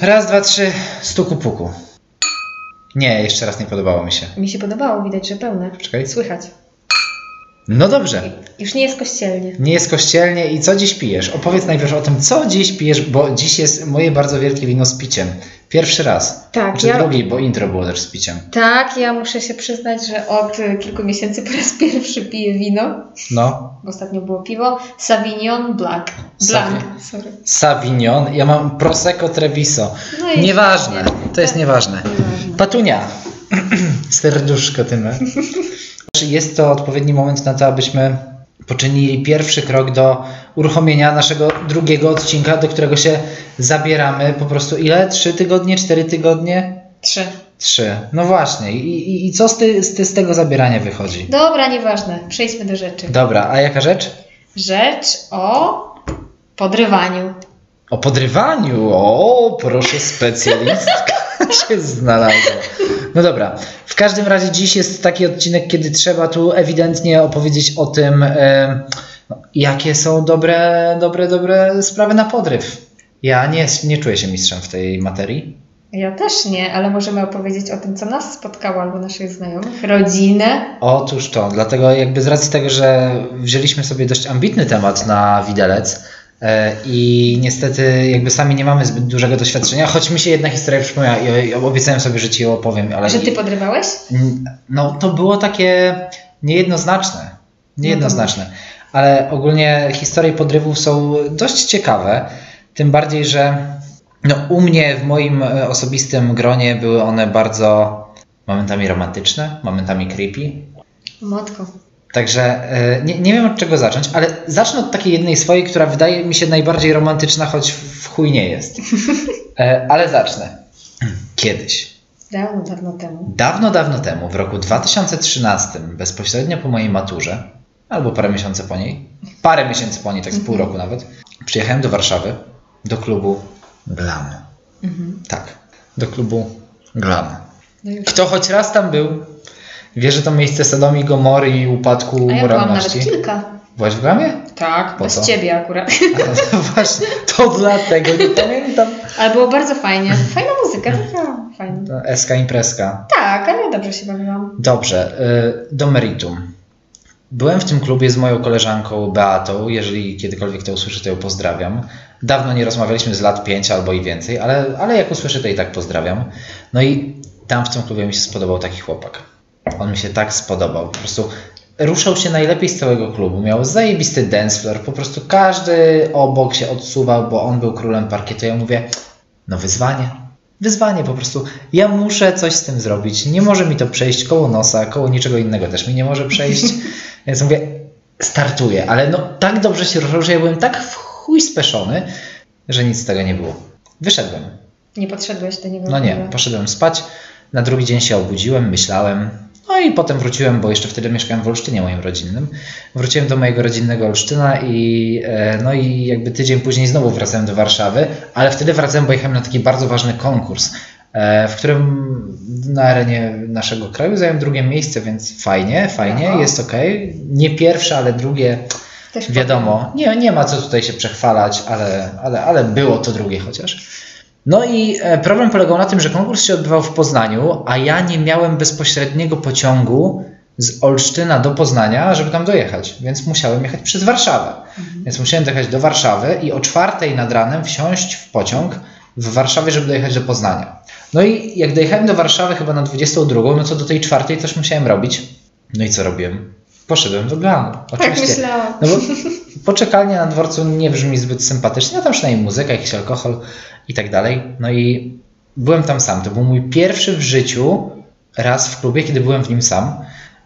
Raz, dwa, trzy, stuku puku. Nie, jeszcze raz nie podobało mi się. Mi się podobało, widać, że pełne. Czekaj. Słychać. No dobrze. Już nie jest kościelnie. Nie jest kościelnie i co dziś pijesz? Opowiedz najpierw o tym, co dziś pijesz, bo dziś jest moje bardzo wielkie wino z piciem. Pierwszy raz. Tak, Czy ja- drugi, bo intro było też z piciem. Tak, ja muszę się przyznać, że od kilku miesięcy po raz pierwszy piję wino. No. Ostatnio było piwo. Savignon Blanc. Blanc, sorry. Savignon. Ja mam Prosecco Treviso. No i Nieważne. To jest Tak. nieważne. Nieważne. Patunia. Serduszko tyle. Jest to odpowiedni moment na to, abyśmy poczynili pierwszy krok do uruchomienia naszego drugiego odcinka, do którego się zabieramy. Po prostu ile? Trzy tygodnie? Cztery tygodnie? Trzy. Trzy. No właśnie. I, i, i co z, ty, z, ty, z tego zabierania wychodzi? Dobra, nieważne. Przejdźmy do rzeczy. Dobra, a jaka rzecz? Rzecz o podrywaniu. O podrywaniu. O, proszę, specjalistka się znalazła. No dobra. W każdym razie dziś jest taki odcinek, kiedy trzeba tu ewidentnie opowiedzieć o tym, jakie są dobre, dobre, dobre sprawy na podryw. Ja nie, nie czuję się mistrzem w tej materii. Ja też nie, ale możemy opowiedzieć o tym, co nas spotkało albo naszych znajomych, rodzinę. Otóż to, dlatego jakby z racji tego, że wzięliśmy sobie dość ambitny temat na widelec i niestety jakby sami nie mamy zbyt dużego doświadczenia, choć mi się jedna historia przypomniała i obiecałem sobie, że Ci ją opowiem, ale Że ty podrywałeś? no to było takie niejednoznaczne, niejednoznaczne, ale ogólnie historie podrywów są dość ciekawe, tym bardziej, że no, u mnie w moim e, osobistym gronie były one bardzo momentami romantyczne, momentami creepy, Matko. Także e, nie, nie wiem od czego zacząć, ale zacznę od takiej jednej swojej, która wydaje mi się najbardziej romantyczna, choć w chuj nie jest. E, Ale zacznę. Kiedyś, Dawno, dawno temu. dawno, dawno temu, w roku 2013, bezpośrednio po mojej maturze, albo parę miesięcy po niej, parę miesięcy po niej, tak z pół roku nawet, przyjechałem do Warszawy, do klubu Glam. Mhm. Tak, do klubu Glam. No. Kto choć raz tam był, wie, że to miejsce Sodomi, Gomory i upadku A ja moralności. nawet kilka. Byłaś w Glamie? Tak, Po bez co? ciebie akurat. A, no właśnie, to dlatego nie pamiętam. Ale było bardzo fajnie. Fajna muzyka, taka fajna. To Eska imprezka. Tak, ale dobrze się bawiłam. Dobrze, y, do meritum. Byłem w tym klubie z moją koleżanką Beatą. Jeżeli kiedykolwiek to usłyszę, to ją pozdrawiam. Dawno nie rozmawialiśmy z lat 5 albo i więcej, ale, ale jak usłyszę, to i tak pozdrawiam. No i tam w tym klubie mi się spodobał taki chłopak. On mi się tak spodobał. Po prostu ruszał się najlepiej z całego klubu. Miał zajebisty dance floor. Po prostu każdy obok się odsuwał, bo on był królem parkietu. Ja mówię, no wyzwanie. Wyzwanie po prostu. Ja muszę coś z tym zrobić. Nie może mi to przejść koło nosa, koło niczego innego też mi nie może przejść. Więc mówię, startuję. Ale no tak dobrze się ruszał, że ja byłem tak w chuj speszony, że nic z tego nie było. Wyszedłem. Nie podszedłeś do niego. No nie, poszedłem spać. Na drugi dzień się obudziłem, myślałem. No i potem wróciłem, bo jeszcze wtedy mieszkałem w Olsztynie moim rodzinnym. Wróciłem do mojego rodzinnego Olsztyna i e, no i jakby tydzień później znowu wracałem do Warszawy, ale wtedy wracałem, bo jechałem na taki bardzo ważny konkurs, e, w którym na arenie naszego kraju zająłem drugie miejsce, więc fajnie, fajnie, Brawo. jest ok. Nie pierwsze, ale drugie, Też wiadomo. Nie, nie ma co tutaj się przechwalać, ale, ale, ale było to drugie chociaż. No i e, problem polegał na tym, że konkurs się odbywał w Poznaniu, a ja nie miałem bezpośredniego pociągu z Olsztyna do Poznania, żeby tam dojechać, więc musiałem jechać przez Warszawę. Więc musiałem dojechać do Warszawy i o czwartej nad ranem wsiąść w pociąg w Warszawie, żeby dojechać do Poznania. No i jak dojechałem do Warszawy chyba na 22, no to do tej czwartej coś musiałem robić. No i co robiłem? Poszedłem do Glamu. Tak Oczywiście. myślałam. No bo poczekalnia na dworcu nie brzmi zbyt sympatycznie, a tam przynajmniej muzyka, jakiś alkohol i tak dalej. No i byłem tam sam. To był mój pierwszy w życiu raz w klubie, kiedy byłem w nim sam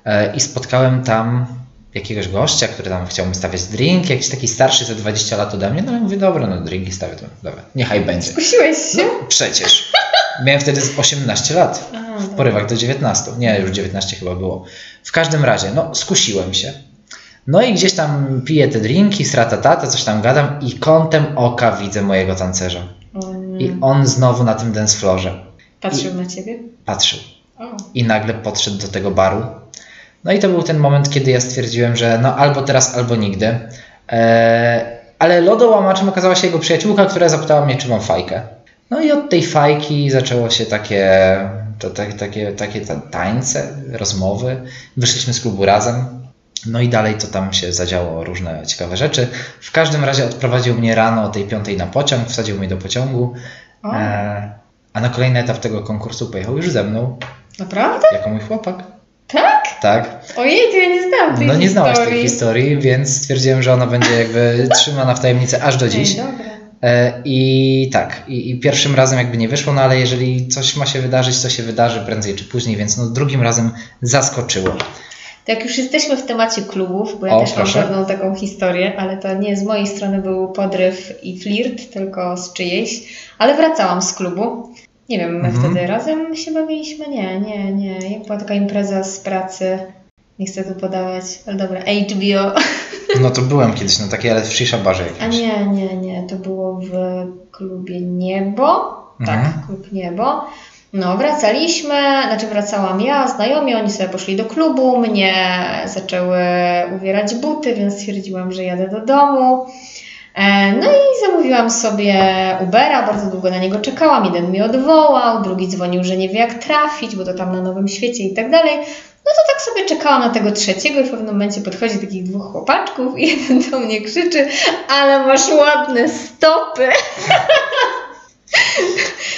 e, i spotkałem tam jakiegoś gościa, który tam chciał mi stawiać drink, jakiś taki starszy ze 20 lat ode mnie, no i mówię, dobra, no drinki stawię, to dobra, niechaj będzie. Skusiłeś się? No przecież. Miałem wtedy z 18 lat w porywach do 19. Nie, już 19 chyba było. W każdym razie, no skusiłem się. No i gdzieś tam piję te drinki, sratatata, coś tam gadam i kątem oka widzę mojego tancerza. I on znowu na tym dance floorze Patrzył na ciebie? patrzył. I nagle podszedł do tego baru. No i to był ten moment, kiedy ja stwierdziłem, że no albo teraz, albo nigdy. Eee, ale lodołamaczem okazała się jego przyjaciółka, która zapytała mnie, czy mam fajkę. No i od tej fajki zaczęło się takie, to, tak, takie, takie ta- tańce, rozmowy. Wyszliśmy z klubu razem. No i dalej to tam się zadziało różne ciekawe rzeczy. W każdym razie odprowadził mnie rano o tej piątej na pociąg, wsadził mnie do pociągu. O, E, a na kolejny etap tego konkursu pojechał już ze mną, naprawdę? jako mój chłopak. Tak? Tak. Ojej, to ja nie znałam tej No nie znałaś tej historii. historii, więc stwierdziłem, że ona będzie jakby trzymana w tajemnicy aż do dziś. Ej, dobra. E, I tak, i, i pierwszym razem jakby nie wyszło, no ale jeżeli coś ma się wydarzyć, to się wydarzy prędzej czy później, więc no drugim razem zaskoczyło. To jak już jesteśmy w temacie klubów, bo ja O, też proszę. mam pewną taką historię, ale to nie z mojej strony był podryw i flirt, tylko z czyjejś, ale wracałam z klubu. Nie wiem, my Mhm. wtedy razem się bawiliśmy? Nie, nie, nie. Jak była taka impreza z pracy, nie chcę tu podawać, ale dobra, HBO. No to byłem kiedyś na takiej, ale w shisha barze A jakimś. nie, nie, nie, to było w klubie Niebo. Mhm. Tak, klub Niebo. No, wracaliśmy, znaczy wracałam ja, znajomi, oni sobie poszli do klubu, mnie zaczęły uwierać buty, więc stwierdziłam, że jadę do domu. E, No i zamówiłam sobie Ubera, bardzo długo na niego czekałam. Jeden mi odwołał, drugi dzwonił, że nie wie jak trafić, bo to tam na Nowym Świecie i tak dalej. No to tak sobie czekałam na tego trzeciego i w pewnym momencie podchodzi takich dwóch chłopaczków i jeden do mnie krzyczy, ale masz ładne stopy.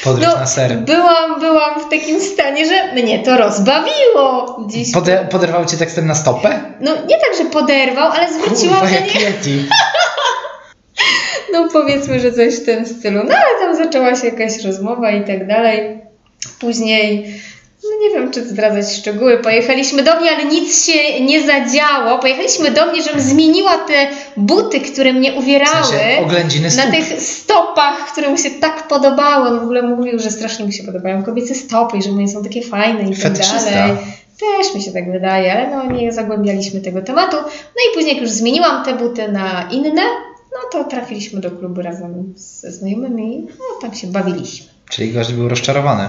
Podryw No, na ser. Byłam, byłam w takim stanie, że mnie to rozbawiło dziś. Pode, poderwał cię tekstem na stopę? No nie tak, że poderwał, ale zwróciła Kurwa, jak Yeti. no powiedzmy, że coś w tym stylu. No ale tam zaczęła się jakaś rozmowa i tak dalej. Później, no nie wiem, czy zdradzać szczegóły, pojechaliśmy do mnie, ale nic się nie zadziało. Pojechaliśmy do mnie, żebym zmieniła te buty, które mnie W uwierały. sensie oględziny na stóp. tych stopach, które mu się tak podobały. On w ogóle mówił, że strasznie mu się podobają kobiece stopy i że moje są takie fajne i tak Fetyszysta. dalej. Też mi się tak wydaje, ale no nie zagłębialiśmy tego tematu. No i później jak już zmieniłam te buty na inne, no to trafiliśmy do klubu razem ze znajomymi, no tam się bawiliśmy. Czyli gość był rozczarowany.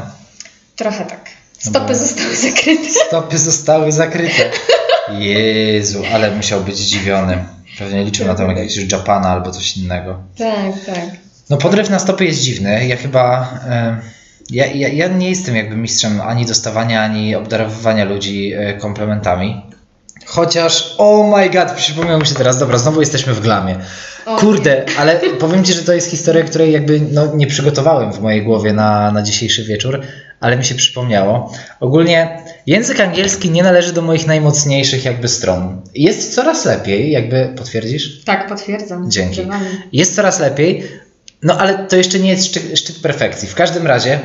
Trochę tak. Stopy zostały zakryte. Stopy zostały zakryte. Jezu, ale musiał być zdziwiony. Pewnie liczył na tam jakiegoś Japana albo coś innego. Tak, tak. No podryw na stopy jest dziwny. Ja chyba... Ja, ja, ja nie jestem jakby mistrzem ani dostawania, ani obdarowywania ludzi e, komplementami. Chociaż, oh my god, przypomniał mi się teraz, dobra, znowu jesteśmy w glamie. Kurde, ale powiem Ci, że to jest historia, której jakby no, nie przygotowałem w mojej głowie na, na dzisiejszy wieczór, ale mi się przypomniało. Ogólnie język angielski nie należy do moich najmocniejszych jakby stron. Jest coraz lepiej, jakby potwierdzisz? Tak, potwierdzam. Dzięki. Jest coraz lepiej, no ale to jeszcze nie jest szczyt, szczyt perfekcji. W każdym razie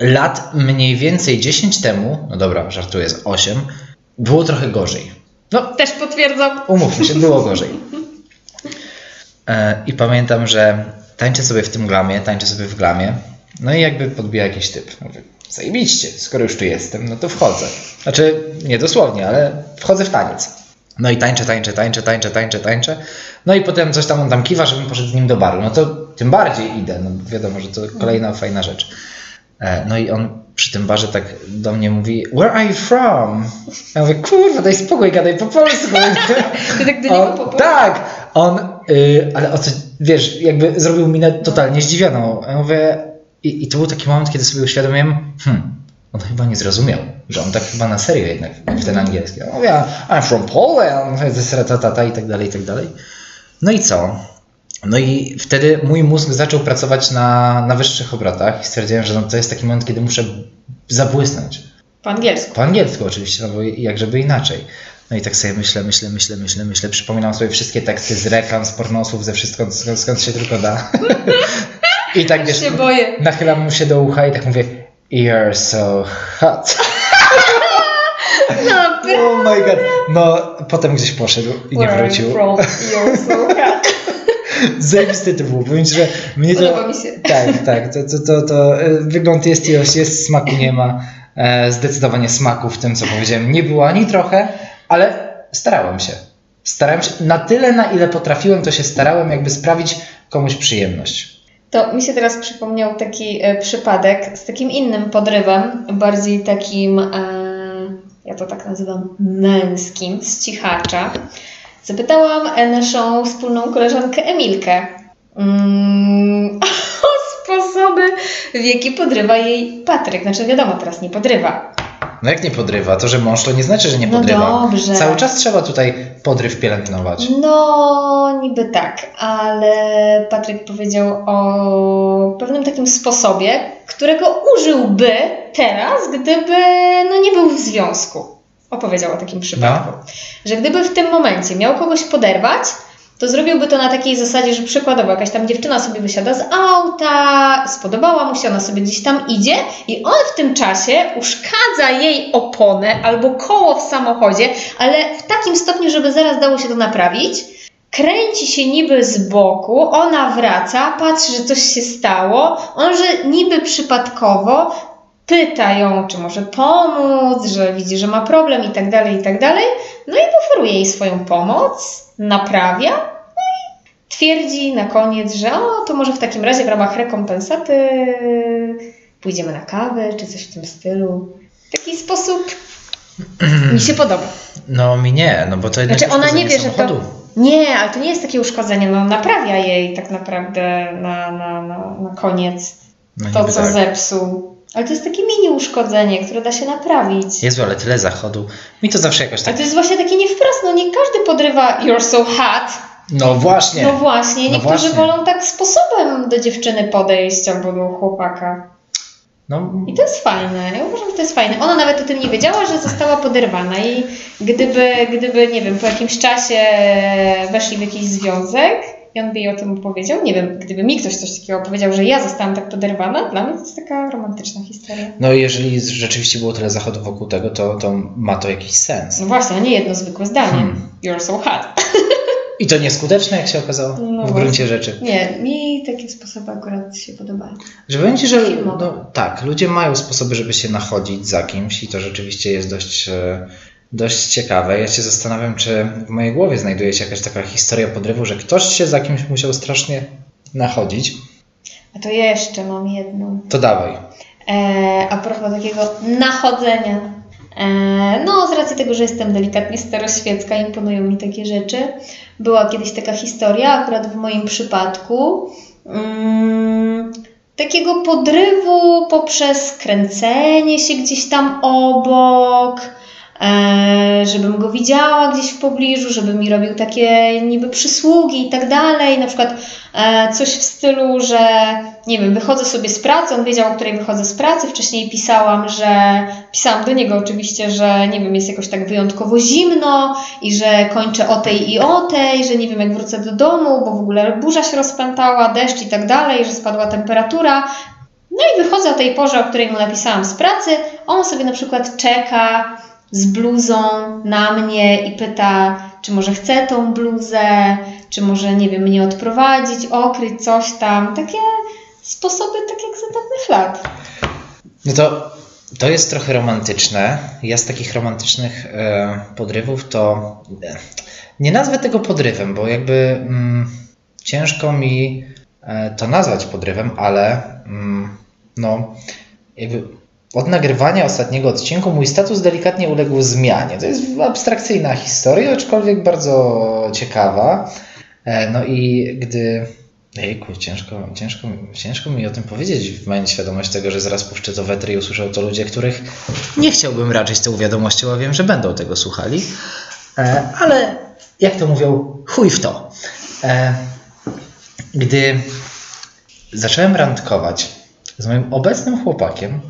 lat mniej więcej 10 temu, no dobra, żartuję, z 8, było trochę gorzej. No, Też potwierdzam. Umówmy się, było gorzej. E, I pamiętam, że tańczę sobie w tym glamie, tańczę sobie w glamie. No i jakby podbija jakiś typ. Mówię, zajebiście, skoro już tu jestem, no to wchodzę. Znaczy, nie dosłownie, ale wchodzę w taniec. No i tańczę, tańczę, tańczę, tańczę, tańczę, tańczę. No i potem coś tam on tam kiwa, żebym poszedł z nim do baru. No to tym bardziej idę, no wiadomo, że to kolejna fajna rzecz. E, No i on przy tym barze tak do mnie mówi, where are you from? Ja mówię, kurwa, daj spokój, gadaj po polsku. Ty tak do niego On, po tak, on, y, ale o co, wiesz, jakby zrobił minę totalnie zdziwioną. Ja mówię, i, i to był taki moment, kiedy sobie uświadomiłem, hmm, on chyba nie zrozumiał, że on tak chyba na serio jednak w ten angielski. Ja mówię, I'm from Poland, ratatata i tak dalej, i tak dalej. No i co? No i wtedy mój mózg zaczął pracować na, na wyższych obrotach i stwierdziłem, że no to jest taki moment, kiedy muszę zabłysnąć. Po angielsku. Po angielsku oczywiście, no bo jak żeby inaczej. No i tak sobie myślę, myślę, myślę, myślę, myślę. Przypominam sobie wszystkie teksty z reklam, z pornosów, ze wszystko, skąd, skąd się tylko da. I tak wiesz, się boję. nachylam mu się do ucha i tak mówię You're so hot. No, Oh my god. No, potem gdzieś poszedł i nie Where you wrócił. from? You're so hot. Zajebiste to było. Powiem że mnie to... Podoba mi się. Tak, tak. To, to, to, to e, wygląd jest ilość, jest, smaku nie ma. E, Zdecydowanie smaku w tym, co powiedziałem, nie było ani trochę, ale starałem się. Starałem się na tyle, na ile potrafiłem, to się starałem, jakby sprawić komuś przyjemność. To mi się teraz przypomniał taki e, przypadek z takim innym podrywem, bardziej takim, e, ja to tak nazywam, męskim, z cichacza. Zapytałam e, naszą wspólną koleżankę Emilkę mm, o sposoby, w jaki podrywa jej Patryk. Znaczy wiadomo, teraz nie podrywa. No jak nie podrywa? To, że mąż to nie znaczy, że nie No podrywa. dobrze. Cały czas trzeba tutaj podryw pielęgnować. No, niby tak, ale Patryk powiedział o pewnym takim sposobie, którego użyłby teraz, gdyby no, nie był w związku. Opowiedział o takim przypadku. Że gdyby w tym momencie miał kogoś poderwać, to zrobiłby to na takiej zasadzie, że przykładowo jakaś tam dziewczyna sobie wysiada z auta, spodobała mu się, ona sobie gdzieś tam idzie i on w tym czasie uszkadza jej oponę albo koło w samochodzie, ale w takim stopniu, żeby zaraz dało się to naprawić. Kręci się niby z boku, ona wraca, patrzy, że coś się stało, on, że niby przypadkowo pyta ją, czy może pomóc, że widzi, że ma problem i tak dalej, i tak dalej. No i oferuje jej swoją pomoc, naprawia, no i twierdzi na koniec, że o, to może w takim razie w ramach rekompensaty pójdziemy na kawę, czy coś w tym stylu. W taki sposób mi się podoba. No mi nie, no bo to jednak Znaczy ona nie wie, że to... Nie, ale to nie jest takie uszkodzenie, no naprawia jej tak naprawdę na, na, na, na koniec No to, co tak. zepsuł. Ale to jest takie mini uszkodzenie, które da się naprawić. Jezu, ale tyle zachodu. Mi to zawsze jakoś Ale tak... to jest właśnie takie nie wprost, no nie każdy podrywa you're so hot. No właśnie. No właśnie, No niektórzy właśnie. wolą tak sposobem do dziewczyny podejść albo do chłopaka. No, I to jest fajne, ja uważam, że to jest fajne. Ona nawet o tym nie wiedziała, że została poderwana i gdyby, gdyby, nie wiem, po jakimś czasie weszli w jakiś związek i on by jej o tym opowiedział, nie wiem, gdyby mi ktoś coś takiego powiedział, że ja zostałam tak poderwana, dla mnie to jest taka romantyczna historia. no jeżeli rzeczywiście było tyle zachodu wokół tego, to, to ma to jakiś sens. No właśnie, a nie jedno zwykłe zdanie. Hmm. You're so hot. I to nieskuteczne, jak się okazało, No w gruncie rzeczy. Nie, mi takie sposoby akurat się podobają. Że Ci, że no, tak, ludzie mają sposoby, żeby się nachodzić za kimś i to rzeczywiście jest dość, e, dość ciekawe. Ja się zastanawiam, czy w mojej głowie znajduje się jakaś taka historia podrywu, że ktoś się za kimś musiał strasznie nachodzić. A to jeszcze mam jedną. To dawaj. E, a propos takiego nachodzenia. E, no, z racji tego, że jestem delikatnie staroświecka, imponują mi takie rzeczy. Była kiedyś taka historia, akurat w moim przypadku, mm, takiego podrywu poprzez kręcenie się gdzieś tam obok, żebym go widziała gdzieś w pobliżu, żeby mi robił takie niby przysługi i tak dalej. Na przykład e, coś w stylu, że nie wiem, wychodzę sobie z pracy, on wiedział, o której wychodzę z pracy. Wcześniej pisałam, że pisałam do niego oczywiście, że nie wiem, jest jakoś tak wyjątkowo zimno i że kończę o tej i o tej, że nie wiem, jak wrócę do domu, bo w ogóle burza się rozpętała, deszcz i tak dalej, że spadła temperatura. No i wychodzę o tej porze, o której mu napisałam z pracy. On sobie na przykład czeka z bluzą na mnie i pyta, czy może chcę tą bluzę, czy może, nie wiem, mnie odprowadzić, okryć, coś tam. Takie sposoby, tak jak za dawnych lat. No to, to jest trochę romantyczne. Ja z takich romantycznych e, podrywów to e, nie nazwę tego podrywem, bo jakby mm, ciężko mi e, to nazwać podrywem, ale mm, no jakby od nagrywania ostatniego odcinku mój status delikatnie uległ zmianie. To jest abstrakcyjna historia, aczkolwiek bardzo ciekawa. E, no i gdy Jejku, ciężko, ciężko, ciężko mi o tym powiedzieć, mając świadomość tego, że zaraz puszczę to wetry i usłyszą to ludzie, których nie chciałbym raczyć tą wiadomością, a wiem, że będą tego słuchali. E, ale jak to mówią, chuj w to. E, gdy zacząłem randkować z moim obecnym chłopakiem,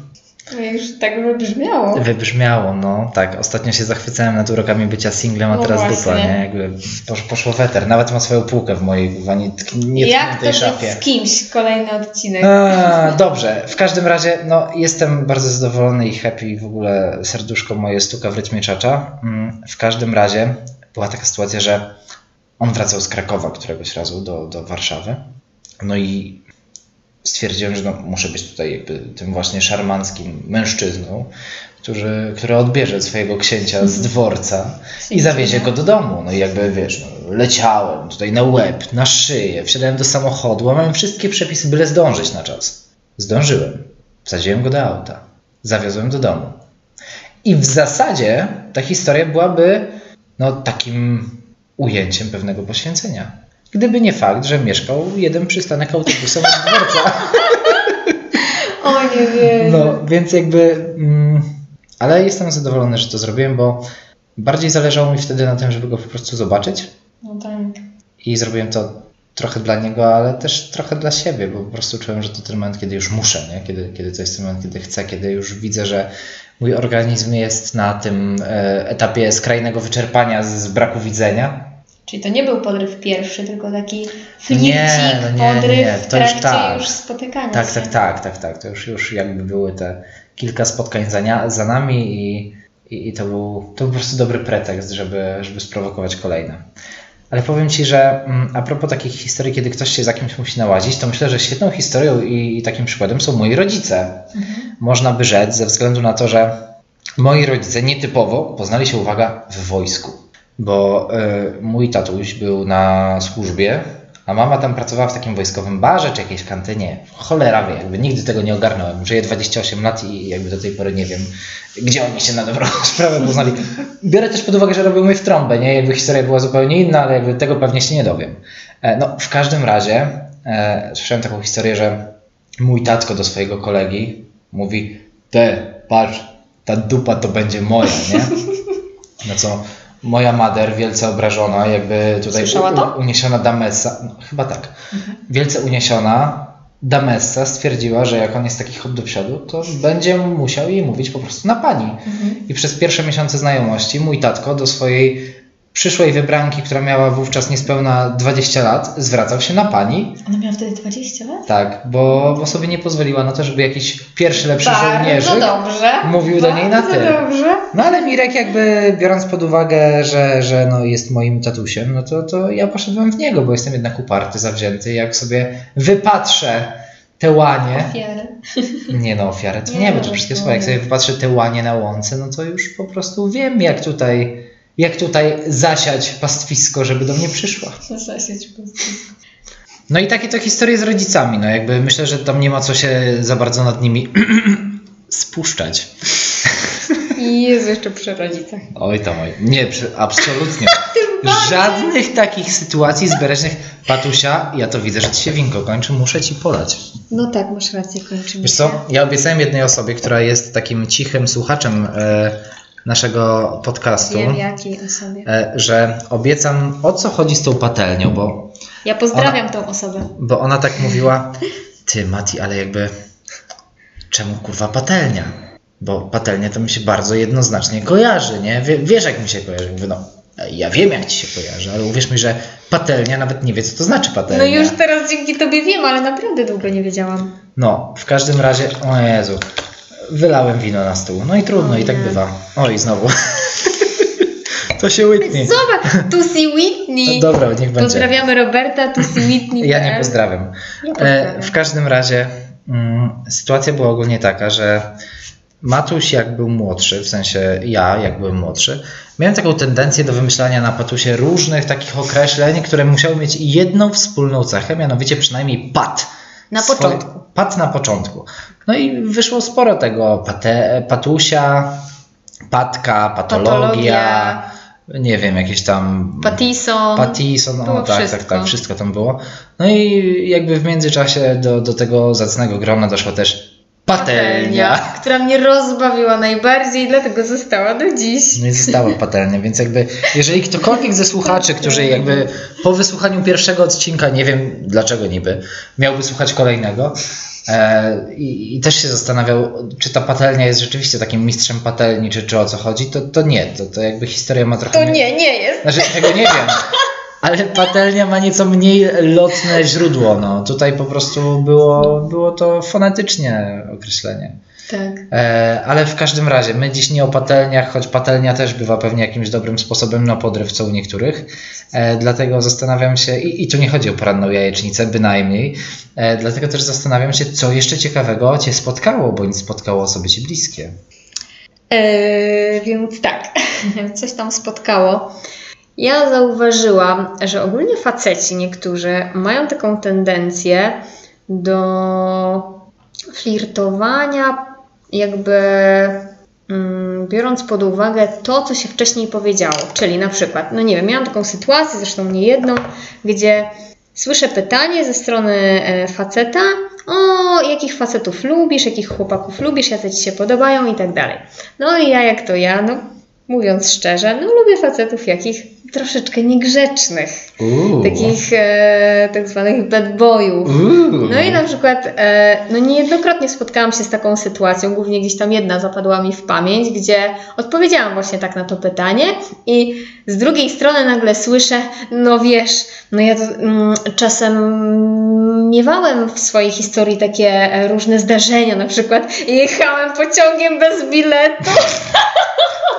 już tak wybrzmiało. wybrzmiało, no tak, ostatnio się zachwycałem nad urokami bycia singlem, a No teraz właśnie. dupa, nie? Jakby posz, poszło weter. Nawet ma swoją półkę w mojej wani- Jak to nietkniętej szafie. z kimś? Kolejny odcinek. A, dobrze, w każdym razie no, jestem bardzo zadowolony i happy w ogóle serduszko moje stuka w rytmie czacza. Mm, W każdym razie była taka sytuacja, że on wracał z Krakowa któregoś razu do, do Warszawy. No i stwierdziłem, że no, muszę być tutaj jakby tym właśnie szarmanckim mężczyzną, który, który odbierze swojego księcia z dworca i zawiezie go do domu. No i jakby wiesz, no, leciałem tutaj na łeb, na szyję, wsiadałem do samochodu, łamałem wszystkie przepisy, byle zdążyć na czas. Zdążyłem. Wsadziłem go do auta. Zawiozłem do domu. I w zasadzie ta historia byłaby no, takim ujęciem pewnego poświęcenia. Gdyby nie fakt, że mieszkał jeden przystanek autobusem od dworca. O, nie wiem. No, więc jakby. Mm, ale jestem zadowolony, że to zrobiłem, bo bardziej zależało mi wtedy na tym, żeby go po prostu zobaczyć. No tak. I zrobiłem to trochę dla niego, ale też trochę dla siebie, bo po prostu czułem, że to ten moment, kiedy już muszę, nie? Kiedy, kiedy to jest ten moment, kiedy chcę, kiedy już widzę, że mój organizm jest na tym e, etapie skrajnego wyczerpania z braku widzenia. Czyli to nie był podryw pierwszy, tylko taki flircik, Nie, no nie, podryw nie, to już tak. już spotykania Tak, się. tak, tak, tak, tak. To już, już jakby były te kilka spotkań za, za nami i, i, i to, był, to był po prostu dobry pretekst, żeby, żeby sprowokować kolejne. Ale powiem Ci, że mm, a propos takich historii, kiedy ktoś się za kimś musi nałazić, to myślę, że świetną historią i, i takim przykładem są moi rodzice. Można by rzec, ze względu na to, że moi rodzice nietypowo poznali się, uwaga, w wojsku. Bo y, mój tatuś był na służbie, a mama tam pracowała w takim wojskowym barze czy jakiejś kantynie. Cholera wie, jakby nigdy tego nie ogarnąłem. Żyję 28 lat i jakby do tej pory nie wiem, gdzie oni się na dobrą sprawę poznali. Biorę też pod uwagę, że robił mnie w trąbę, nie? Jakby historia była zupełnie inna, ale jakby tego pewnie się nie dowiem. E, no, w każdym razie e, słyszałem taką historię, że mój tatko do swojego kolegi mówi te, patrz, ta dupa to będzie moja, nie? No co moja mader, wielce obrażona, jakby tutaj Słyszała to? Mhm. uniesiona Damesa, no, chyba tak, wielce uniesiona Damessa stwierdziła, że jak on jest taki hop do przodu, to będzie musiał jej mówić po prostu na pani. Mhm. I przez pierwsze miesiące znajomości mój tatko do swojej przyszłej wybranki, która miała wówczas niespełna 20 lat, zwracał się na pani. Ona miała wtedy 20 lat? Tak, bo, bo sobie nie pozwoliła na to, żeby jakiś pierwszy lepszy Bardzo żołnierzyk dobrze. mówił do niej na Bardzo ty. dobrze. No ale Mirek jakby biorąc pod uwagę, że, że no jest moim tatusiem, no to, to ja poszedłem w niego, bo jestem jednak uparty, zawzięty. Jak sobie wypatrzę te łanie, Ofiary. nie no ofiarę, to Nie, nie, bo no, to wszystkie słowa, jak sobie wypatrzę te łanie na łące, no to już po prostu wiem jak tutaj, jak tutaj zasiać pastwisko, żeby do mnie przyszła. Po prostu. No i takie to historie z rodzicami, no jakby myślę, że tam nie ma co się za bardzo nad nimi spuszczać. Jezu, jeszcze przy rodzicach. Oj tam, oj. Nie, absolutnie. Żadnych takich sytuacji zbierecznych. Patusia, ja to widzę, że ci się winko kończy, muszę ci podać. No tak, masz rację, kończymy Wiesz co, ja obiecałem jednej osobie, która jest takim cichym słuchaczem e, naszego podcastu, Wiem jakiej osobie. e, że obiecam o co chodzi z tą patelnią, bo, Ja pozdrawiam tą osobę. bo ona tak mówiła, ty Mati, ale jakby czemu kurwa patelnia? Bo patelnia to mi się bardzo jednoznacznie kojarzy, nie? Wie, wiesz jak mi się kojarzy? Mówię, no ja wiem jak ci się kojarzy, ale uwierz mi, że patelnia nawet nie wie co to znaczy patelnia. No już teraz dzięki tobie wiem, ale naprawdę długo nie wiedziałam. No, w każdym razie, o Jezu, wylałem wino na stół. No i trudno, O i tak nie. bywa. Oj, znowu. to się łyknie. Zobacz, Tusi Whitney. No dobra, niech będzie. Pozdrawiamy Roberta, Tusi Whitney. Ja nie pozdrawiam. Ja E, pozdrawiam. w każdym razie mm, sytuacja była ogólnie taka, że Matuś jak był młodszy, w sensie ja jak byłem młodszy, miałem taką tendencję do wymyślania na Patusie różnych takich określeń, które musiały mieć jedną wspólną cechę, mianowicie przynajmniej pat. Na początku. Pat na początku. No i wyszło sporo tego pate, patusia, patka, patologia, Patologia. nie wiem, jakieś tam Patison. Patison, Było o tak, tak, wszystko. tak, wszystko tam było. No i jakby w międzyczasie do, do tego zacnego grona doszła też patelnia. która mnie rozbawiła najbardziej, dlatego została do dziś. No i została patelnia, więc jakby jeżeli ktokolwiek ze słuchaczy, którzy jakby po wysłuchaniu pierwszego odcinka, nie wiem dlaczego niby, miałby słuchać kolejnego e, i, i też się zastanawiał, czy ta patelnia jest rzeczywiście takim mistrzem patelni, czy, czy o co chodzi, to, to nie, to, to jakby historia ma trochę... To nie, nie jest. Znaczy, tego nie wiem. Ale patelnia ma nieco mniej lotne źródło. No. Tutaj po prostu było, było to fonetycznie określenie. Tak. E, ale w każdym razie, my dziś nie o patelniach, choć patelnia też bywa pewnie jakimś dobrym sposobem na podryw, co u niektórych. E, dlatego zastanawiam się, i, i tu nie chodzi o poranną jajecznicę, bynajmniej. E, dlatego też zastanawiam się, co jeszcze ciekawego Cię spotkało, bądź spotkało osoby Ci bliskie. Eee, więc tak, coś tam spotkało. Ja zauważyłam, że ogólnie faceci niektórzy mają taką tendencję do flirtowania, jakby mm, biorąc pod uwagę to, co się wcześniej powiedziało. Czyli na przykład, no nie wiem, miałam taką sytuację, zresztą nie jedną, gdzie słyszę pytanie ze strony e, faceta o, jakich facetów lubisz, jakich chłopaków lubisz, jacy ci się podobają i tak dalej. No i ja jak to ja, no mówiąc szczerze, no lubię facetów jakich troszeczkę niegrzecznych, Uuu. takich e, tak zwanych bad boyów. Uuu. No i na przykład, e, no niejednokrotnie spotkałam się z taką sytuacją, głównie gdzieś tam jedna zapadła mi w pamięć, gdzie odpowiedziałam właśnie tak na to pytanie i z drugiej strony nagle słyszę, no wiesz, no ja mm, czasem miewałem w swojej historii takie e, różne zdarzenia, na przykład jechałem pociągiem bez biletu,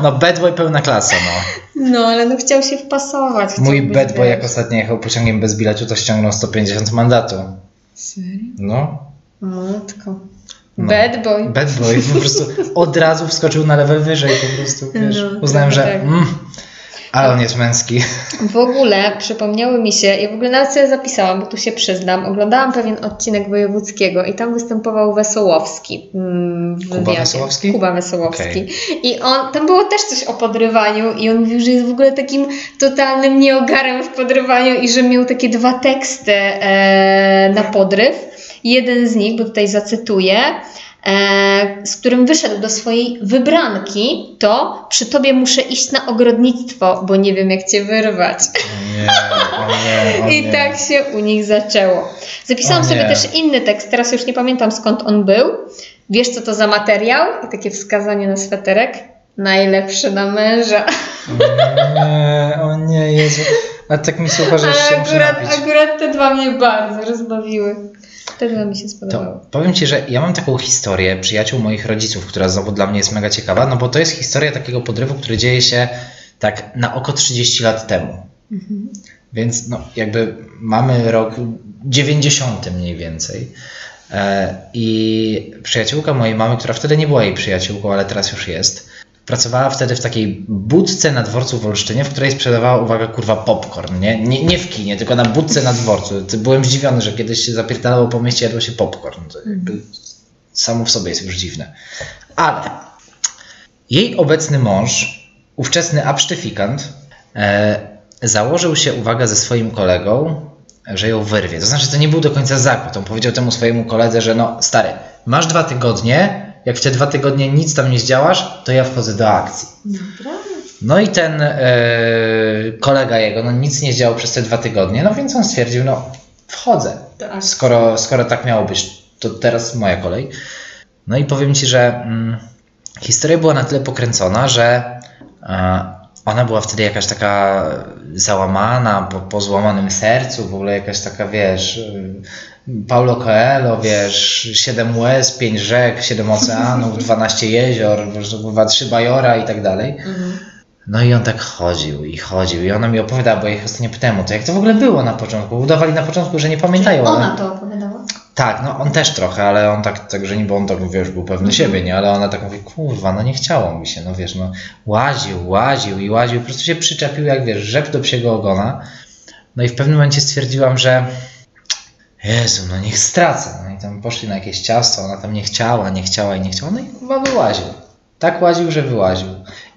No bad boy pełna klasa, no. no ale no chciał się wpasować. Mój bad boy jak ostatnio jechał pociągiem bez biletu, to ściągnął 150 mandatu. Serio? No. Matko. No. Bad boy. Bad boy po prostu od razu wskoczył na level wyżej po prostu, wiesz. No, Uznałem, że trochę tak. mm, ale on jest męski. W ogóle przypomniały mi się, ja w ogóle nawet sobie zapisałam, bo tu się przyznam, oglądałam pewien odcinek wojewódzkiego i tam występował Wesołowski mm, w Kuba. Wesołowski? Kuba Wesołowski. Okej. I on, tam było też coś o podrywaniu i on mówił, że jest w ogóle takim totalnym nieogarem w podrywaniu i że miał takie dwa teksty e, na podryw. Jeden z nich, bo tutaj zacytuję, e, z którym wyszedł do swojej wybranki, to przy tobie muszę iść na ogrodnictwo, bo nie wiem jak cię wyrwać. O nie, o nie, o I nie. tak się u nich zaczęło. Zapisałam sobie nie. też inny tekst, teraz już nie pamiętam skąd on był. Wiesz co to za materiał? I takie wskazanie na sweterek. Najlepszy na męża. Nie, o nie, Jezu. A tak mi słucha, że Ale jeszcze muszę akurat, akurat te dwa mnie bardzo rozbawiły. Te dwa mi się spodobały. Powiem Ci, że ja mam taką historię przyjaciół moich rodziców, która znowu dla mnie jest mega ciekawa, no bo to jest historia takiego podrywu, który dzieje się tak na oko 30 lat temu. Mhm. Więc no, jakby mamy rok 90 mniej więcej. E, I przyjaciółka mojej mamy, która wtedy nie była jej przyjaciółką, ale teraz już jest, pracowała wtedy w takiej budce na dworcu w Olsztynie, w której sprzedawała, uwaga, kurwa, popcorn, nie? Nie, nie w kinie, tylko na budce na dworcu. Byłem zdziwiony, że kiedyś się zapierdalało po mieście, jadło się popcorn. To jakby samo w sobie jest już dziwne. Ale jej obecny mąż, ówczesny absztyfikant, e, założył się, uwaga, ze swoim kolegą, że ją wyrwie. To znaczy, to nie był do końca zakład. On powiedział temu swojemu koledze, że no stary, masz dwa tygodnie, jak w te dwa tygodnie nic tam nie zdziałasz, to ja wchodzę do akcji. Naprawdę? No i ten e, kolega jego, no nic nie zdziałał przez te dwa tygodnie, no więc on stwierdził, no wchodzę. Skoro, skoro tak miało być, to teraz moja kolej. No i powiem Ci, że mm, historia była na tyle pokręcona, że e, ona była wtedy jakaś taka załamana, po, po złamanym sercu, w ogóle jakaś taka, wiesz, Paulo Coelho, wiesz, 7 łez, 5 rzek, 7 oceanów, 12 jezior, chyba 3 bajora i tak dalej. Mhm. No i on tak chodził i chodził i ona mi opowiadała, bo ja ich ostatnio pytałem o to, jak to w ogóle było na początku. Udawali na początku, że nie pamiętają. ale- Ona to opowiadała? Tak, no on też trochę, ale on tak, tak że niby on tak, wiesz, był pewny siebie, nie? Ale ona tak mówi, kurwa, no nie chciało mi się, no wiesz, no łaził, łaził i łaził, po prostu się przyczepił jak, wiesz, rzep do psiego ogona. No i w pewnym momencie stwierdziłam, że Jezu, no niech stracę. No i tam poszli na jakieś ciasto, ona tam nie chciała, nie chciała i nie chciała, no i chyba wyłaził. Tak łaził, że wyłaził.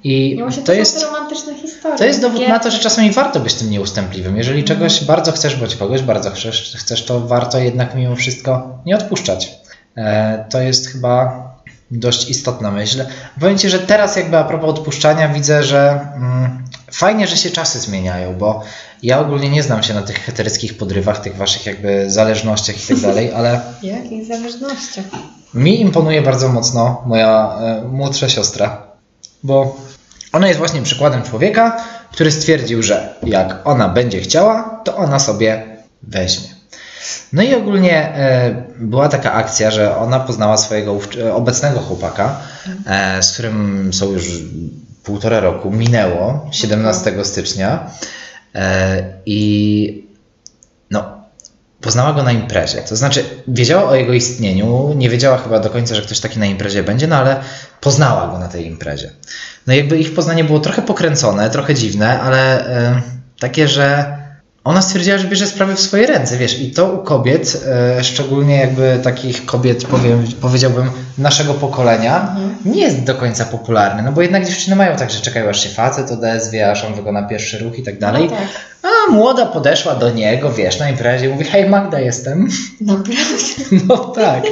I to, to jest... te romantyczne historie. To jest dowód na to, że czasami warto być tym nieustępliwym. Jeżeli czegoś bardzo chcesz, bądź kogoś bardzo chcesz, chcesz, to warto jednak mimo wszystko nie odpuszczać. E, to jest chyba dość istotna myśl. Powiem Ci, że teraz jakby a propos odpuszczania widzę, że mm, fajnie, że się czasy zmieniają, bo ja ogólnie nie znam się na tych heteryckich podrywach, tych waszych jakby zależnościach i tak dalej, ale Jakich zależnościach? mi imponuje bardzo mocno moja e, młodsza siostra, bo ona jest właśnie przykładem człowieka, który stwierdził, że jak ona będzie chciała, to ona sobie weźmie. No i ogólnie e, była taka akcja, że ona poznała swojego e, obecnego chłopaka, e, z którym są już półtora roku, minęło 17 stycznia i poznała go na imprezie. To znaczy, wiedziała o jego istnieniu, nie wiedziała chyba do końca, że ktoś taki na imprezie będzie, no ale poznała go na tej imprezie. No jakby ich poznanie było trochę pokręcone, trochę dziwne, ale e, takie, że ona stwierdziła, że bierze sprawy w swoje ręce, wiesz, i to u kobiet, e, szczególnie jakby takich kobiet, powiem, powiedziałbym, naszego pokolenia, Mhm. nie jest do końca popularny, no bo jednak dziewczyny mają tak, że czekają aż się facet odezwie, aż on wykona pierwszy ruch i tak dalej. No tak. młoda podeszła do niego, wiesz, na imprezie, mówi, hej Magda jestem. Naprawdę. No tak.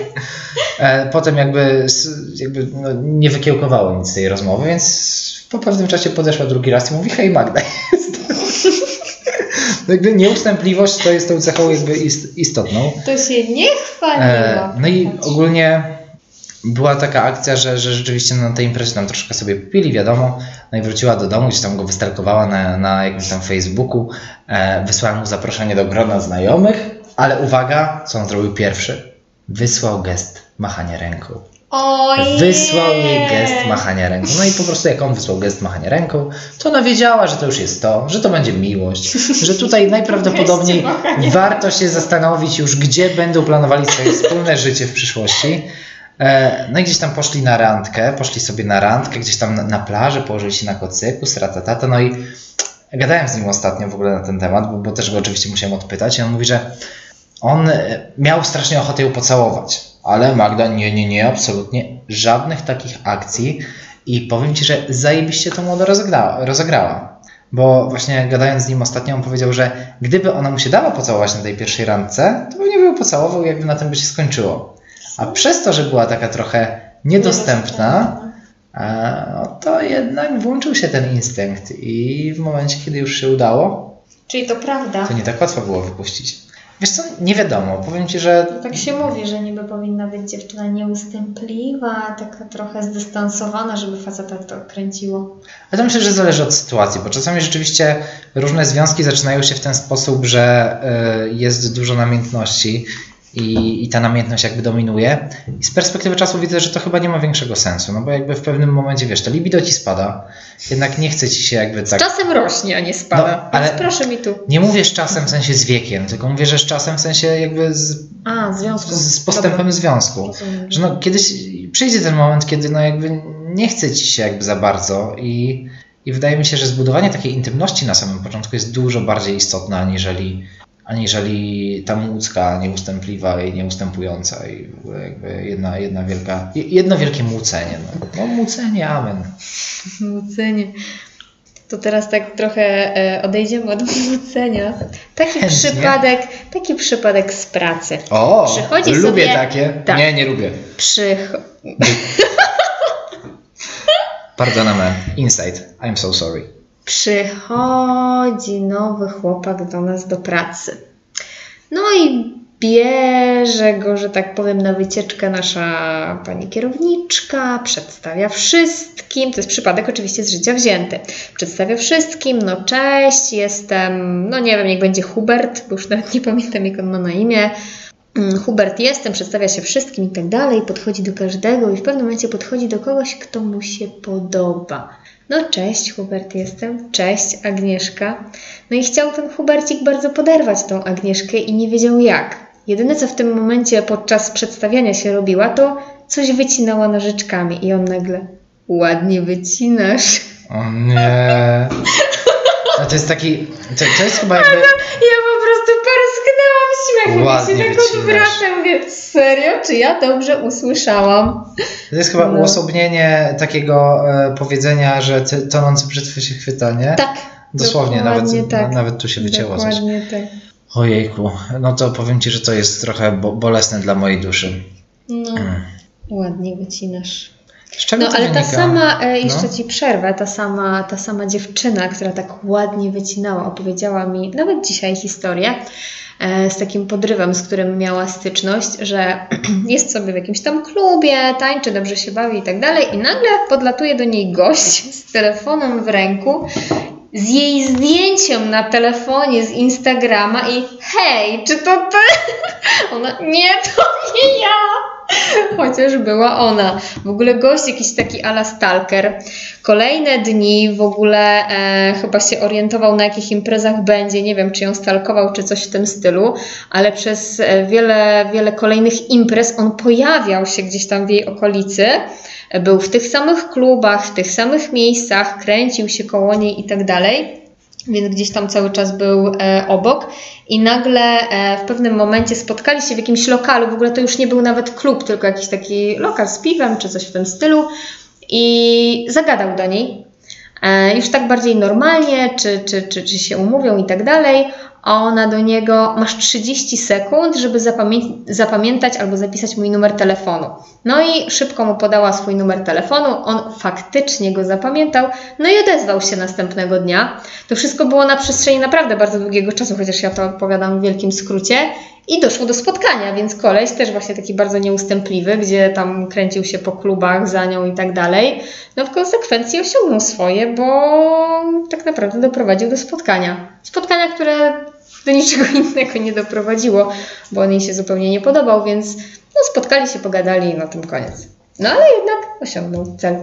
E, Potem jakby, jakby no, nie wykiełkowało nic z tej rozmowy, więc po pewnym czasie podeszła drugi raz i mówi, hej Magda jestem. Jakby nieustępliwość to jest tą cechą jakby ist, istotną. To się nie chwaliło. E, No i ogólnie była taka akcja, że, że rzeczywiście na tej imprezie tam troszkę sobie popili, wiadomo. No i wróciła do domu, gdzieś tam go wystalkowała na, na jakimś tam Facebooku. E, wysłałem mu zaproszenie do grona znajomych, ale uwaga, co on zrobił pierwszy? Wysłał gest machania ręką. Ojej. Wysłał jej gest machania ręką. No i po prostu jak on wysłał gest machania ręką, to ona wiedziała, że to już jest to, że to będzie miłość, że tutaj najprawdopodobniej warto się zastanowić już, gdzie będą planowali swoje wspólne życie w przyszłości. E, No i gdzieś tam poszli na randkę, poszli sobie na randkę, gdzieś tam na, na plaży, położyli się na kocyku, stratatata, no i gadałem z nim ostatnio w ogóle na ten temat, bo, bo też go oczywiście musiałem odpytać i on mówi, że on e, miał strasznie ochotę ją pocałować, ale Magda nie, nie, nie, absolutnie żadnych takich akcji i powiem Ci, że zajebiście to młodo rozegrała, rozegrała. Bo właśnie gadając z nim ostatnio, on powiedział, że gdyby ona mu się dała pocałować na tej pierwszej randce, to pewnie by ją pocałował jakby na tym by się skończyło. A przez to, że była taka trochę niedostępna, no to jednak włączył się ten instynkt i w momencie, kiedy już się udało, Czyli to prawda. to nie tak łatwo było wypuścić. Wiesz co, nie wiadomo. Powiem Ci, że Tak się mówi, że niby powinna być dziewczyna nieustępliwa, taka trochę zdystansowana, żeby faceta to kręciło. Ale to myślę, że zależy od sytuacji, bo czasami rzeczywiście różne związki zaczynają się w ten sposób, że y, jest dużo namiętności i, i ta namiętność jakby dominuje. I z perspektywy czasu widzę, że to chyba nie ma większego sensu, no bo jakby w pewnym momencie, wiesz, to libido ci spada, jednak nie chce ci się jakby Z tak... czasem rośnie, a nie spada. No, ale- proszę mi tu. Nie mówię z czasem w sensie z wiekiem, tylko mówię, że z czasem w sensie jakby z, A, związku z postępem Dobra. związku. Rozumiem. Że no, kiedyś przyjdzie ten moment, kiedy no jakby nie chce ci się jakby za bardzo i, i wydaje mi się, że zbudowanie takiej intymności na samym początku jest dużo bardziej istotne aniżeli, aniżeli ta łódzka nieustępliwa i nieustępująca i w ogóle jakby jedna, jedna wielka, jedno wielkie młócenie. No, no młócenie, amen. Młócenie. To teraz tak trochę e, odejdziemy od młócenia. Taki Chętnie. przypadek, taki przypadek z pracy. O, Przychodzi lubię sobie- takie. tak. Nie, nie lubię. Przych... Pardonamy. Insight. I'm so sorry. Przychodzi nowy chłopak do nas do pracy. No i bierze go, że tak powiem, na wycieczkę nasza pani kierowniczka, przedstawia wszystkim, to jest przypadek oczywiście z życia wzięty, przedstawia wszystkim, no cześć, jestem, no nie wiem, niech będzie Hubert, bo już nawet nie pamiętam jak on ma na imię, Mm, Hubert jestem, przedstawia się wszystkim i tak dalej, podchodzi do każdego i w pewnym momencie podchodzi do kogoś, kto mu się podoba. No cześć, Hubert jestem, cześć, Agnieszka. No i chciał ten Hubercik bardzo poderwać tą Agnieszkę i nie wiedział jak. Jedyne co w tym momencie podczas przedstawiania się robiła, to coś wycinała nożyczkami i on nagle ładnie wycinasz. O nie. A to jest taki, to, to jest chyba jakby... Ja po prostu parsknęłam śmiechem i Ładnie się tak wycinasz. odwracam. Mówię, serio? Czy ja dobrze usłyszałam? To jest chyba No. uosobnienie takiego e, powiedzenia, że ty, tonący brzytwy się chwyta, nie? Tak. Dosłownie, nawet, tak. na, nawet tu się wycięło coś. Dokładnie tak. Ojejku, no to powiem Ci, że to jest trochę bo, bolesne dla mojej duszy. No, Mm. ładnie wycinasz. No ale ta wynika? sama, e, jeszcze No. Ci przerwę, ta sama, ta sama dziewczyna, która tak ładnie wycinała, opowiedziała mi nawet dzisiaj historię z takim podrywem, z którym miała styczność, że jest sobie w jakimś tam klubie, tańczy, dobrze się bawi i tak dalej i nagle podlatuje do niej gość z telefonem w ręku z jej zdjęciem na telefonie z Instagrama i hej, czy to ty? Ona, nie, to nie ja. Chociaż była ona. W ogóle gość jakiś taki ala stalker. Kolejne dni w ogóle e, chyba się orientował na jakich imprezach będzie. Nie wiem, czy ją stalkował, czy coś w tym stylu, ale przez e, wiele, wiele kolejnych imprez on pojawiał się gdzieś tam w jej okolicy. Był w tych samych klubach, w tych samych miejscach, kręcił się koło niej i tak dalej więc gdzieś tam cały czas był e, obok. I nagle e, w pewnym momencie spotkali się w jakimś lokalu, w ogóle to już nie był nawet klub, tylko jakiś taki lokal z piwem czy coś w tym stylu. I zagadał do niej. e, już tak bardziej normalnie, czy, czy, czy, czy się umówią i tak dalej, a ona do niego, masz 30 sekund, żeby zapamię- zapamiętać albo zapisać mój numer telefonu. No i szybko mu podała swój numer telefonu, on faktycznie go zapamiętał, no i odezwał się następnego dnia. To wszystko było na przestrzeni naprawdę bardzo długiego czasu, chociaż ja to opowiadam w wielkim skrócie. I doszło do spotkania, więc koleś też właśnie taki bardzo nieustępliwy, gdzie tam kręcił się po klubach za nią i tak dalej. No w konsekwencji osiągnął swoje, bo tak naprawdę doprowadził do spotkania. Spotkania, które do niczego innego nie doprowadziło, bo on jej się zupełnie nie podobał, więc no, spotkali się, pogadali i na tym koniec. No ale jednak osiągnął cel.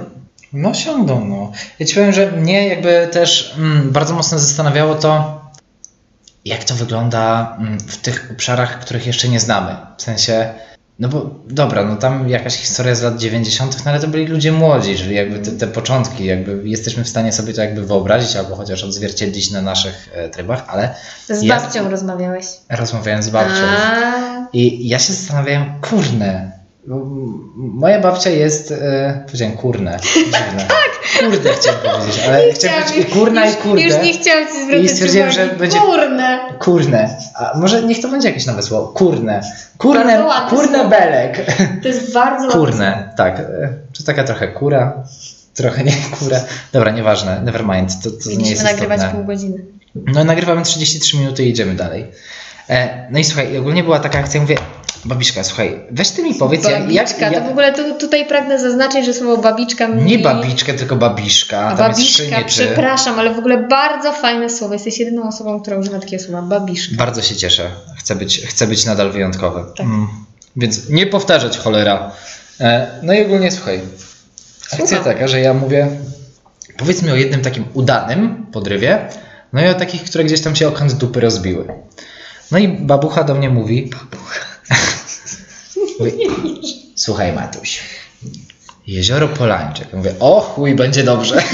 No osiągnął, no. Ja ci powiem, że mnie jakby też mm, bardzo mocno zastanawiało to, jak to wygląda mm, w tych obszarach, których jeszcze nie znamy. W sensie, no bo dobra, no tam jakaś historia z lat 90., no ale to byli ludzie młodzi, czyli jakby te, te początki, jakby jesteśmy w stanie sobie to jakby wyobrazić albo chociaż odzwierciedlić na naszych e, trybach, ale Z Ja- babcią rozmawiałeś. rozmawiając z babcią. A, I ja się zastanawiałem, kurne, moja babcia jest, e, powiedziałem kurne, dziwne. Kurde chciałem powiedzieć, ale chciałem powiedzieć i kurna już, i kurde. Już nie chciałam ci zwracać I stwierdziłem, że będzie- Kurne. Kurne. A może niech to będzie jakieś nowe słowo. Kurne. Kurne, kurne belek. To jest bardzo ładne Kurne, tak. E, To taka trochę kura, trochę nie kura. Dobra, nieważne, never mind, to, to nie jest nagrywać istotne. pół godziny. No nagrywamy 33 minuty i idziemy dalej. E, no i słuchaj, ogólnie była taka akcja, mówię, babiszka, słuchaj, weź ty mi powiedz, jak, Babiczka, jak, to w ogóle tu, tutaj pragnę zaznaczyć, że słowo babiczka mi... Nie babiczkę, tylko babiszka. A Tam babiszka, przepraszam, ale w ogóle bardzo fajne słowo. Jesteś jedyną osobą, która używa takiego słowa. Babiszka. Bardzo się cieszę. Chcę być, chcę być nadal wyjątkowy. Tak. Mm. Więc nie powtarzać cholera. E, no i ogólnie słuchaj. Akcja Słucham. taka, że ja mówię, powiedz mi o jednym takim udanym podrywie, no i o takich, które gdzieś tam się o kąt dupy rozbiły. No i babucha do mnie mówi. Słuchaj, Matuś. Jezioro Polańczyk. Mówię, o chuj, będzie dobrze.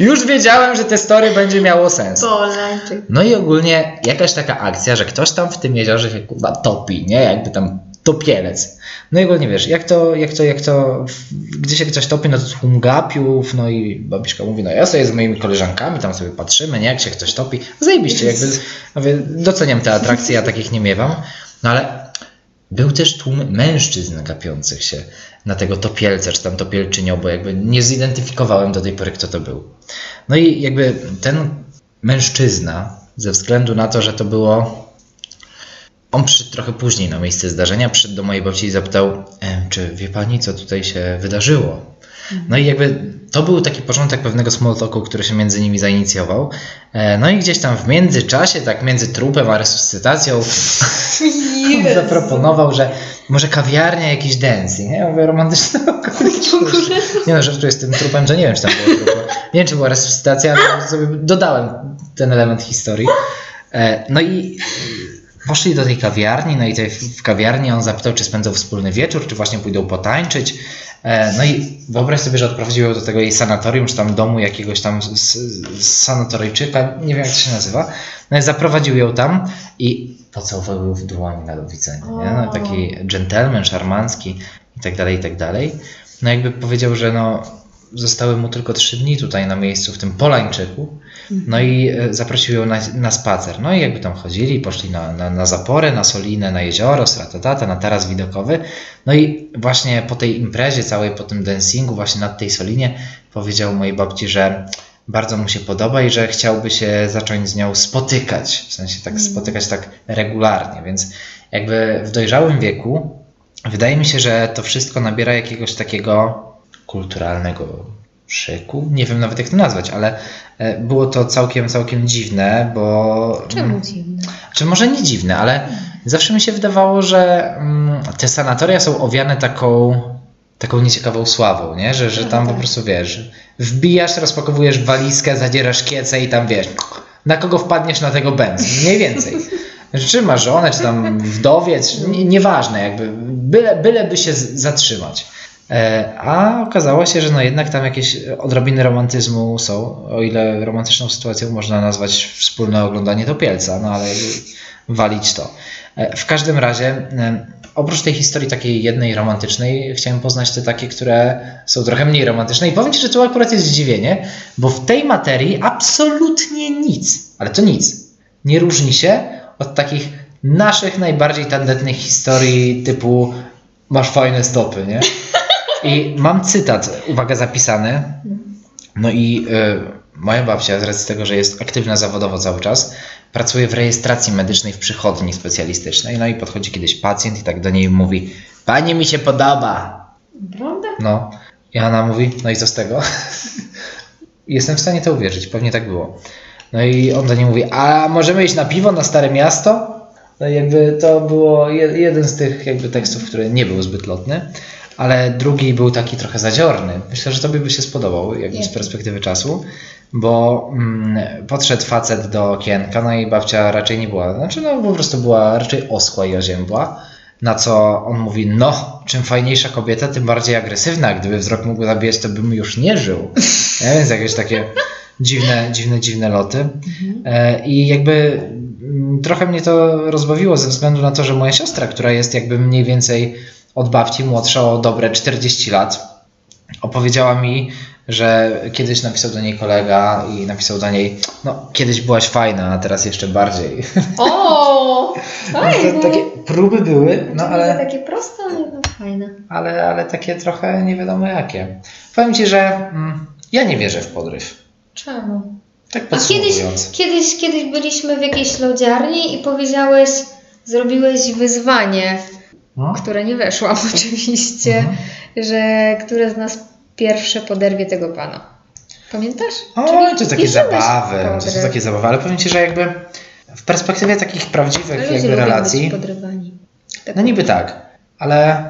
Już wiedziałem, że te story będzie miało sens. Polańczyk. No i ogólnie jakaś taka akcja, że ktoś tam w tym jeziorze się kurwa topi, nie? Jakby tam topielec. No i ogólnie wiesz, jak to, jak to, jak to, gdzie się ktoś topi, no to tłum gapiów, no i babiszka mówi, no ja sobie z moimi koleżankami tam sobie patrzymy, nie? Jak się ktoś topi. Zajebiście, jakby, mówię, doceniam te atrakcje, ja takich nie miewam. No ale był też tłum mężczyzn gapiących się na tego topielca, czy tam topielczynią, bo jakby nie zidentyfikowałem do tej pory, kto to był. No i jakby ten mężczyzna, ze względu na to, że to było. On przyszedł trochę później na miejsce zdarzenia, przyszedł do mojej babci i zapytał, "E, czy wie pani, co tutaj się wydarzyło? No i jakby to był taki początek pewnego small talku, który się między nimi zainicjował. E, No i gdzieś tam w międzyczasie, tak między trupem a resuscytacją, on zaproponował, że może kawiarnia, jakiś dancing. Ja mówię, romantyczne okoliczności. Nie no, żartuję z tym trupem, że nie wiem, czy tam było trupa. Nie wiem, czy była resuscytacja, ale sobie dodałem ten element historii. E, No i poszli do tej kawiarni, no i w kawiarni on zapytał, czy spędzą wspólny wieczór, czy właśnie pójdą potańczyć. E, No i wyobraź sobie, że odprowadził ją do tego jej sanatorium, czy tam domu jakiegoś tam sanatoryjczyka, nie wiem jak to się nazywa. No i zaprowadził ją tam i pocałował ją w dłoń na do widzenia. Nie? No, taki dżentelmen, szarmancki i tak dalej, i tak dalej. No jakby powiedział, że no zostały mu tylko trzy dni tutaj na miejscu w tym Polańczyku. No i e, zaprosił ją na, na spacer. No i jakby tam chodzili, poszli na, na, na zaporę, na Solinę, na jezioro, sratatata, na taras widokowy. No i właśnie po tej imprezie całej, po tym dancingu, właśnie nad tej Solinie, powiedział mojej babci, że bardzo mu się podoba i że chciałby się zacząć z nią spotykać. W sensie tak spotykać tak regularnie. Więc jakby w dojrzałym wieku wydaje mi się, że to wszystko nabiera jakiegoś takiego kulturalnego szyku. Nie wiem nawet jak to nazwać, ale e, było to całkiem, całkiem dziwne, bo. Czemu dziwne? Czy może nie dziwne, ale zawsze mi się wydawało, że mm, te sanatoria są owiane taką, taką nieciekawą sławą, nie? Że, że tam po tak. prostu wiesz, wbijasz, rozpakowujesz walizkę, zadzierasz kiece i tam wiesz, na kogo wpadniesz na tego bęc, mniej więcej. Czy ma żonę, czy tam wdowiec, nie- nieważne, jakby byle, byle by się zatrzymać. E, A okazało się, że no jednak tam jakieś odrobiny romantyzmu są, o ile romantyczną sytuacją można nazwać wspólne oglądanie topielca, no ale walić to. E, W każdym razie, e, oprócz tej historii takiej jednej romantycznej, chciałem poznać te takie, które są trochę mniej romantyczne i powiem Ci, że tu akurat jest zdziwienie, bo w tej materii absolutnie nic, ale to nic, nie różni się od takich naszych najbardziej tandetnych historii typu masz fajne stopy, nie? I mam cytat, uwaga, zapisany. No i y, moja babcia, z racji tego, że jest aktywna zawodowo cały czas, pracuje w rejestracji medycznej w przychodni specjalistycznej. No i podchodzi kiedyś pacjent i tak do niej mówi: Pani mi się podoba. Prawda? No. I ona mówi: No i co z tego? Jestem w stanie to uwierzyć, pewnie tak było. No i on do niej mówi: A możemy iść na piwo na Stare Miasto? No jakby to było je- jeden z tych jakby tekstów, który nie był zbyt lotny, ale drugi był taki trochę zadziorny. Myślę, że tobie by się spodobał jakby z perspektywy czasu, bo mm, podszedł facet do okienka, no i babcia raczej nie była, znaczy no po prostu była raczej oschła i oziębła. Na co on mówi, no, czym fajniejsza kobieta, tym bardziej agresywna. Gdyby wzrok mógł zabijać, to bym już nie żył. Nie? Więc jakieś takie dziwne, dziwne, dziwne loty. E, I jakby mm, trochę mnie to rozbawiło ze względu na to, że moja siostra, która jest jakby mniej więcej od babci młodsza o dobre 40 lat, opowiedziała mi, że kiedyś napisał do niej kolega i napisał do niej, no kiedyś byłaś fajna, a teraz jeszcze bardziej. O, fajne. To takie próby były, no ale... Takie proste, ale no fajne. ale, ale takie trochę nie wiadomo jakie. Powiem Ci, że mm, ja nie wierzę w podryw. Czemu? Tak A kiedyś, kiedyś, kiedyś byliśmy w jakiejś lodziarni i powiedziałeś, zrobiłeś wyzwanie, No? które nie weszłam oczywiście, Mhm. że które z nas pierwsze poderwie tego pana. Pamiętasz? O, Czyli to takie zabawy, to są takie zabawy, ale powiem Ci, że jakby w perspektywie takich prawdziwych jakby relacji. Tak no niby tak, ale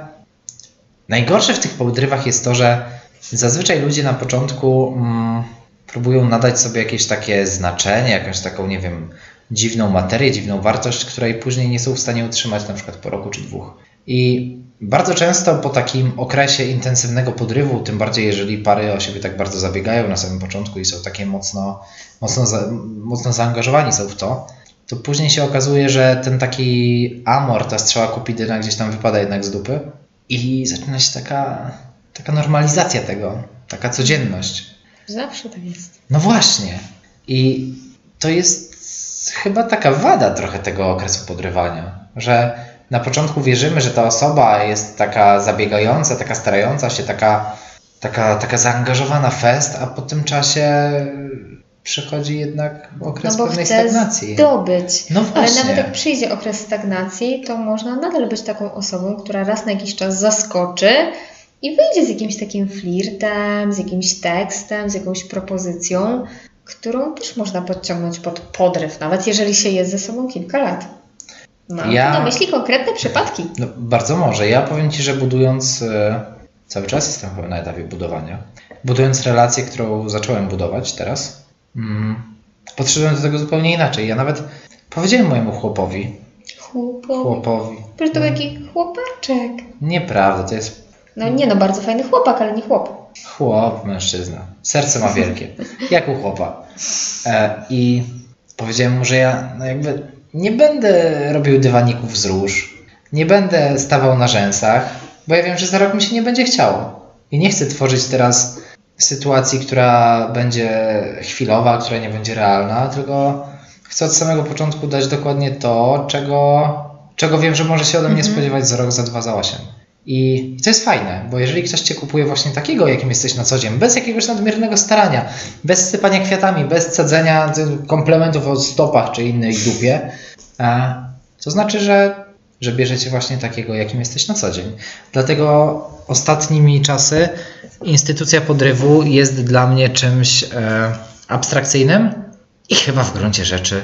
najgorsze w tych podrywach jest to, że zazwyczaj ludzie na początku mm, próbują nadać sobie jakieś takie znaczenie, jakąś taką, nie wiem, dziwną materię, dziwną wartość, której później nie są w stanie utrzymać na przykład po roku czy dwóch. I bardzo często po takim okresie intensywnego podrywu, tym bardziej jeżeli pary o siebie tak bardzo zabiegają na samym początku i są takie mocno, mocno, za, mocno zaangażowani są w to, to później się okazuje, że ten taki amor, ta strzała kupidyna gdzieś tam wypada jednak z dupy i zaczyna się taka, taka normalizacja tego, taka codzienność. Zawsze tak jest. No właśnie. I to jest chyba taka wada trochę tego okresu podrywania, że na początku wierzymy, że ta osoba jest taka zabiegająca, taka starająca się, taka, taka, taka zaangażowana fest, a po tym czasie przychodzi jednak okres No bo pewnej chce stagnacji. zdobyć. No Ale właśnie. nawet jak przyjdzie okres stagnacji, to można nadal być taką osobą, która raz na jakiś czas zaskoczy i wyjdzie z jakimś takim flirtem, z jakimś tekstem, z jakąś propozycją, którą też można podciągnąć pod podryw, nawet jeżeli się jest ze sobą kilka lat. Mam Ja- na myśli konkretne przypadki. No, bardzo może. Ja powiem Ci, że budując, e, cały czas jestem chyba na etapie budowania, budując relację, którą zacząłem budować teraz, mm, podszedłem do tego zupełnie inaczej. Ja nawet powiedziałem mojemu chłopowi, Chłopowi. chłopowi, Przecież to był taki chłopaczek. nieprawda, to jest No nie no, bardzo fajny chłopak, ale nie chłop. chłop, mężczyzna. Serce ma wielkie, jak u chłopa. E, I powiedziałem mu, że ja no jakby nie będę robił dywaników z róż, nie będę stawał na rzęsach, bo ja wiem, że za rok mi się nie będzie chciało. I nie chcę tworzyć teraz sytuacji, która będzie chwilowa, która nie będzie realna, tylko chcę od samego początku dać dokładnie to, czego, czego wiem, że może się ode mnie Mhm. spodziewać za rok, za dwa, za osiem. I to jest fajne, bo jeżeli ktoś Cię kupuje właśnie takiego, jakim jesteś na co dzień, bez jakiegoś nadmiernego starania, bez sypania kwiatami, bez cedzenia komplementów o stopach czy innej dupie, to znaczy, że, że bierzecie właśnie takiego, jakim jesteś na co dzień. Dlatego ostatnimi czasy instytucja podrywu jest dla mnie czymś e, abstrakcyjnym i chyba w gruncie rzeczy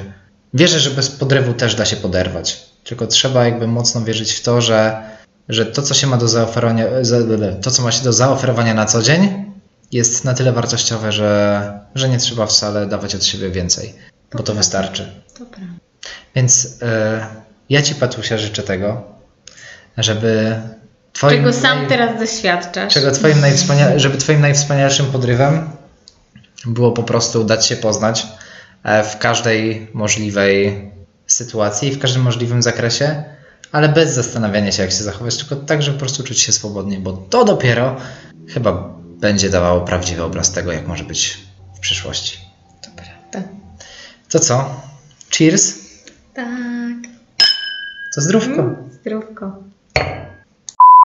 wierzę, że bez podrywu też da się poderwać. Tylko trzeba jakby mocno wierzyć w to, że, że to, co się ma do zaoferowania, za- to, co ma się do zaoferowania na co dzień, jest na tyle wartościowe, że, że nie trzeba wcale dawać od siebie więcej, bo to wystarczy. Prawda. Więc e, ja Ci, Patusia, życzę tego, żeby twoim Czego sam teraz doświadczasz. Czego twoim najwspania- żeby twoim najwspanialszym podrywem było po prostu dać się poznać e, w każdej możliwej sytuacji, w każdym możliwym zakresie, ale bez zastanawiania się, jak się zachować, tylko tak, żeby po prostu czuć się swobodnie, bo to dopiero chyba będzie dawało prawdziwy obraz tego, jak może być w przyszłości. To prawda. To co? Cheers? Tak. To zdrówko. Zdrówko.